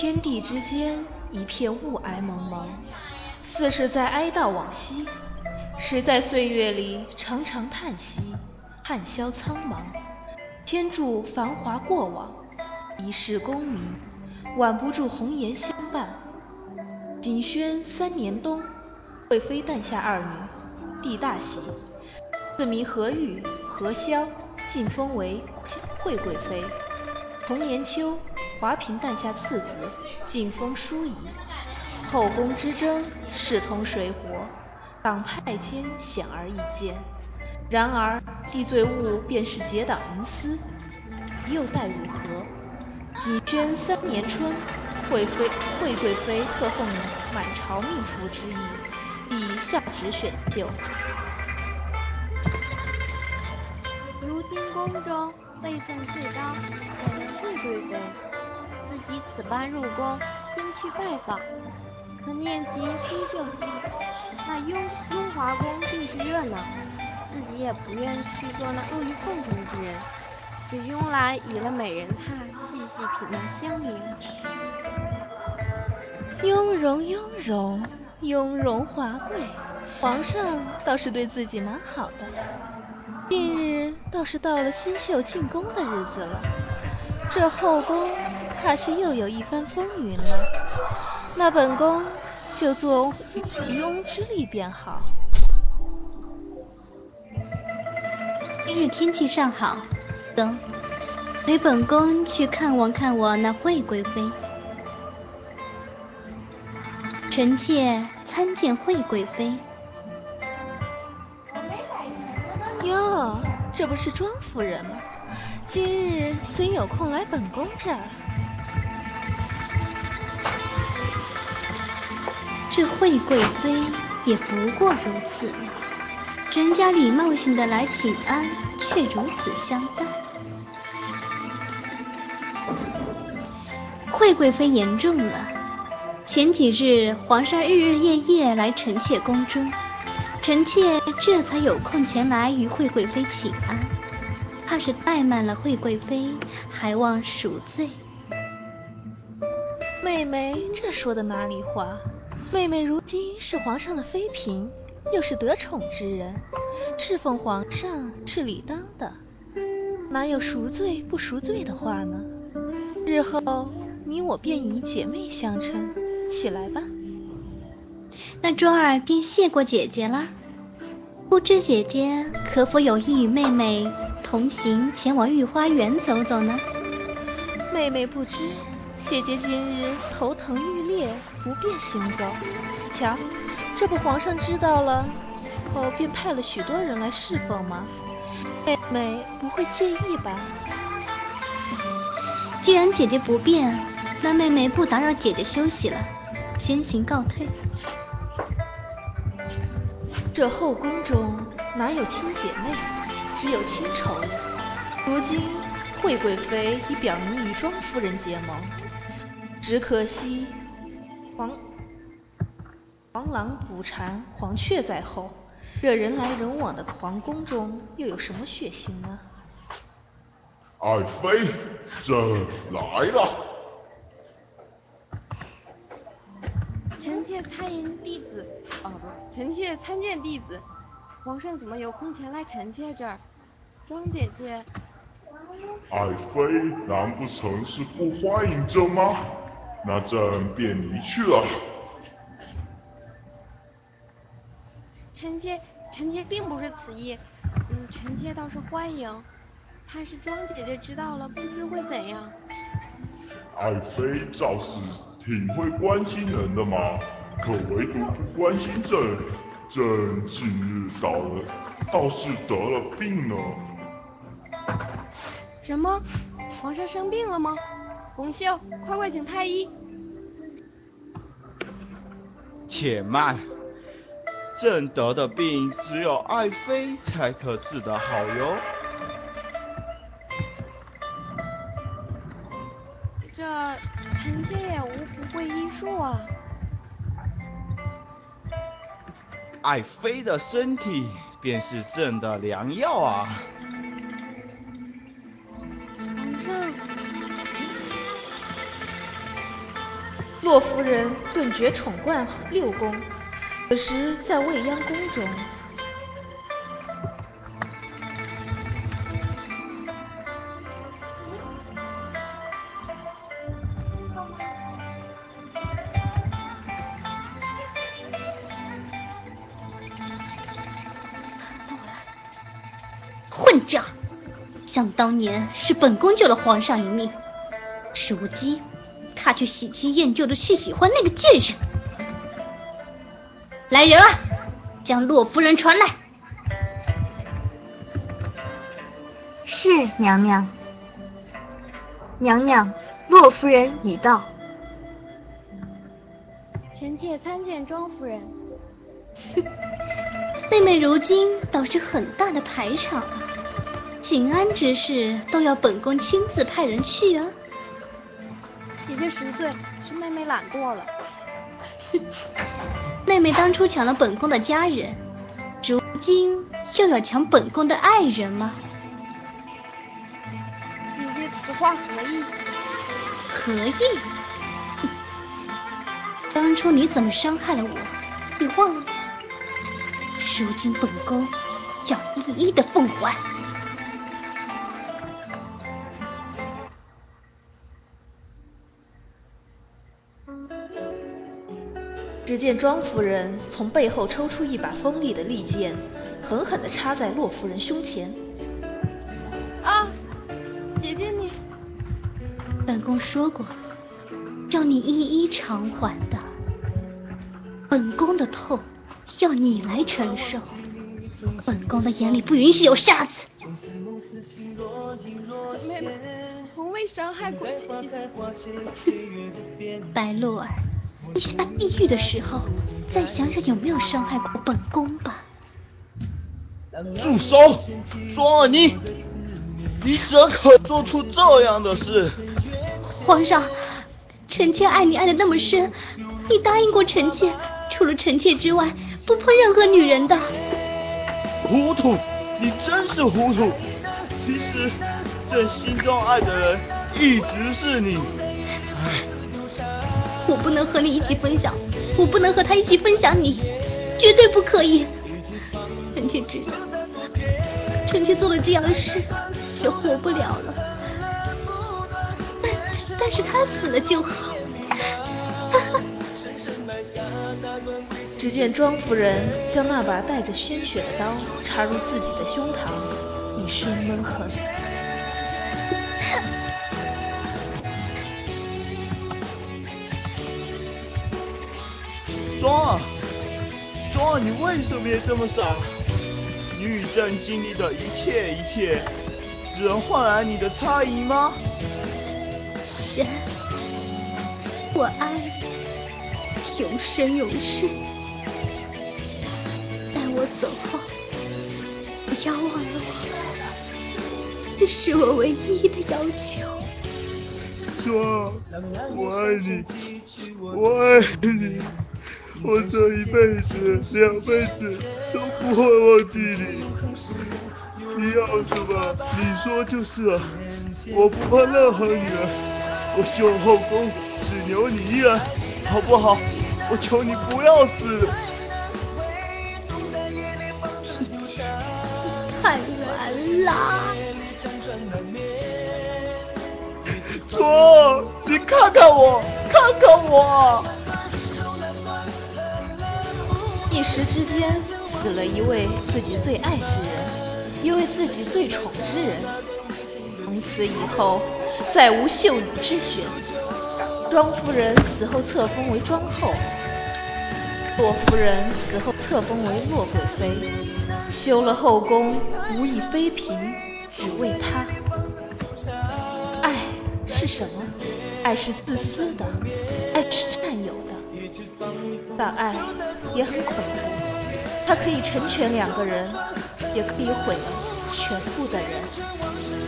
天地之间一片雾霭蒙蒙，似是在哀悼往昔。谁在岁月里长长叹息？汉萧苍茫，千柱繁华过往，一世功名，挽不住红颜相伴。景宣三年冬，贵妃诞下二女，帝大喜，赐名何玉、何萧，晋封为惠贵妃。同年秋，华嫔诞下次子，晋封淑仪。后宫之争，势同水火，党派间显而易见。然而帝罪恶便是结党营私，又待如何？景轩三年春，惠妃惠贵妃特奉满朝命妇之意，必下旨选秀。如今宫中辈分最高，乃是惠贵妃。自己此般入宫，应去拜访。可念及新秀厅，那雍雍华宫定是热闹。自己也不愿去做那阿谀奉承之人，只慵懒倚了美人榻，细细品那香茗。雍容雍容，雍容华贵，皇上倒是对自己蛮好的。近日倒是到了新秀进宫的日子了，这后宫怕是又有一番风云了。那本宫就做渔翁之利便好。今日天气尚好，等陪本宫去看望看望那惠贵妃。臣妾参见惠贵妃。哟，这不是庄夫人吗？今日怎有空来本宫这儿？这惠贵妃也不过如此。人家礼貌性的来请安，却如此相待。惠贵妃言重了。前几日皇上日日夜夜来臣妾宫中，臣妾这才有空前来与惠贵妃请安，怕是怠慢了惠贵妃，还望赎罪。妹妹这说的哪里话？妹妹如今是皇上的妃嫔。又是得宠之人，侍奉皇上是理当的，哪有赎罪不赎罪的话呢？日后你我便以姐妹相称，起来吧。那庄儿便谢过姐姐了。不知姐姐可否有意与妹妹同行前往御花园走走呢？妹妹不知，姐姐今日头疼欲裂，不便行走。瞧。这不，皇上知道了后，便派了许多人来侍奉吗？妹妹不会介意吧？既然姐姐不便，那妹妹不打扰姐姐休息了，先行告退。这后宫中哪有亲姐妹，只有亲仇。如今惠贵妃已表明与庄夫人结盟，只可惜黄。黄狼捕蝉，黄雀在后。这人来人往的皇宫中，又有什么血腥呢？爱妃，朕来了。臣妾参迎弟子，哦不，臣妾参见弟子。皇上怎么有空前来臣妾这儿？庄姐姐。爱妃，难不成是不欢迎朕吗？那朕便离去了。臣妾，臣妾并不是此意。嗯，臣妾倒是欢迎，怕是庄姐姐知道了，不知会怎样。爱妃倒是挺会关心人的嘛，可唯独不关心朕。朕近日倒了，倒是得了病了。什么？皇上生病了吗？红袖，快快请太医。且慢。朕得的病，只有爱妃才可治得好哟。这臣妾也无不会医术啊。爱妃的身体便是朕的良药啊。洛夫人顿觉宠冠六宫，此时在未央宫中。混账！想当年是本宫救了皇上一命，如今。他却喜新厌旧的去喜欢那个贱人。来人啊，将洛夫人传来。是娘娘。娘娘，洛夫人已到。臣妾参见庄夫人。妹妹如今倒是很大的排场啊，请安之事都要本宫亲自派人去啊。姐姐十岁，是妹妹懒惰了。妹妹当初抢了本宫的家人，如今又要抢本宫的爱人吗？姐姐此话何意？何意？当初你怎么伤害了我，你忘了？如今本宫要一一的奉还。只见庄夫人从背后抽出一把锋利的利剑，狠狠地插在洛夫人胸前。啊，姐姐你！本宫说过，要你一一偿还的。本宫的痛要你来承受。本宫的眼里不允许有傻子。妹妹从未伤害过姐姐。白洛儿。你下地狱的时候，再想想有没有伤害过本宫吧。住手！庄儿你，你怎可做出这样的事？皇上，臣妾爱你爱的那么深，你答应过臣妾，除了臣妾之外，不碰任何女人的。糊涂！你真是糊涂！其实，朕心中爱的人一直是你。我不能和你一起分享，我不能和他一起分享你，绝对不可以。臣妾知道，臣妾做了这样的事也活不了了。但但是他死了就好。只见庄夫人将那把带着鲜血的刀插入自己的胸膛，一声闷哼。庄儿，庄儿，你为什么也这么傻？你与朕经历的一切一切，只能换来你的猜疑吗？是，我爱你，永生永世。待我走后，不要忘了我，这是我唯一的要求。庄，我爱你，我爱你。我这一辈子、两辈子都不会忘记你。你要什么，你说就是了。我不怕任何女人，我修后宫只留你一人，好不好？我求你不要死。太晚了。卓，你看看我，看看我。一时之间死了一位自己最爱之人，一位自己最宠之人，从此以后再无秀女之选。庄夫人死后册封为庄后，洛夫人死后册封为洛贵妃，修了后宫无以妃嫔，只为他。爱是什么？爱是自私的，爱是占有但爱。也很恐怖，它可以成全两个人，也可以毁了全部的人。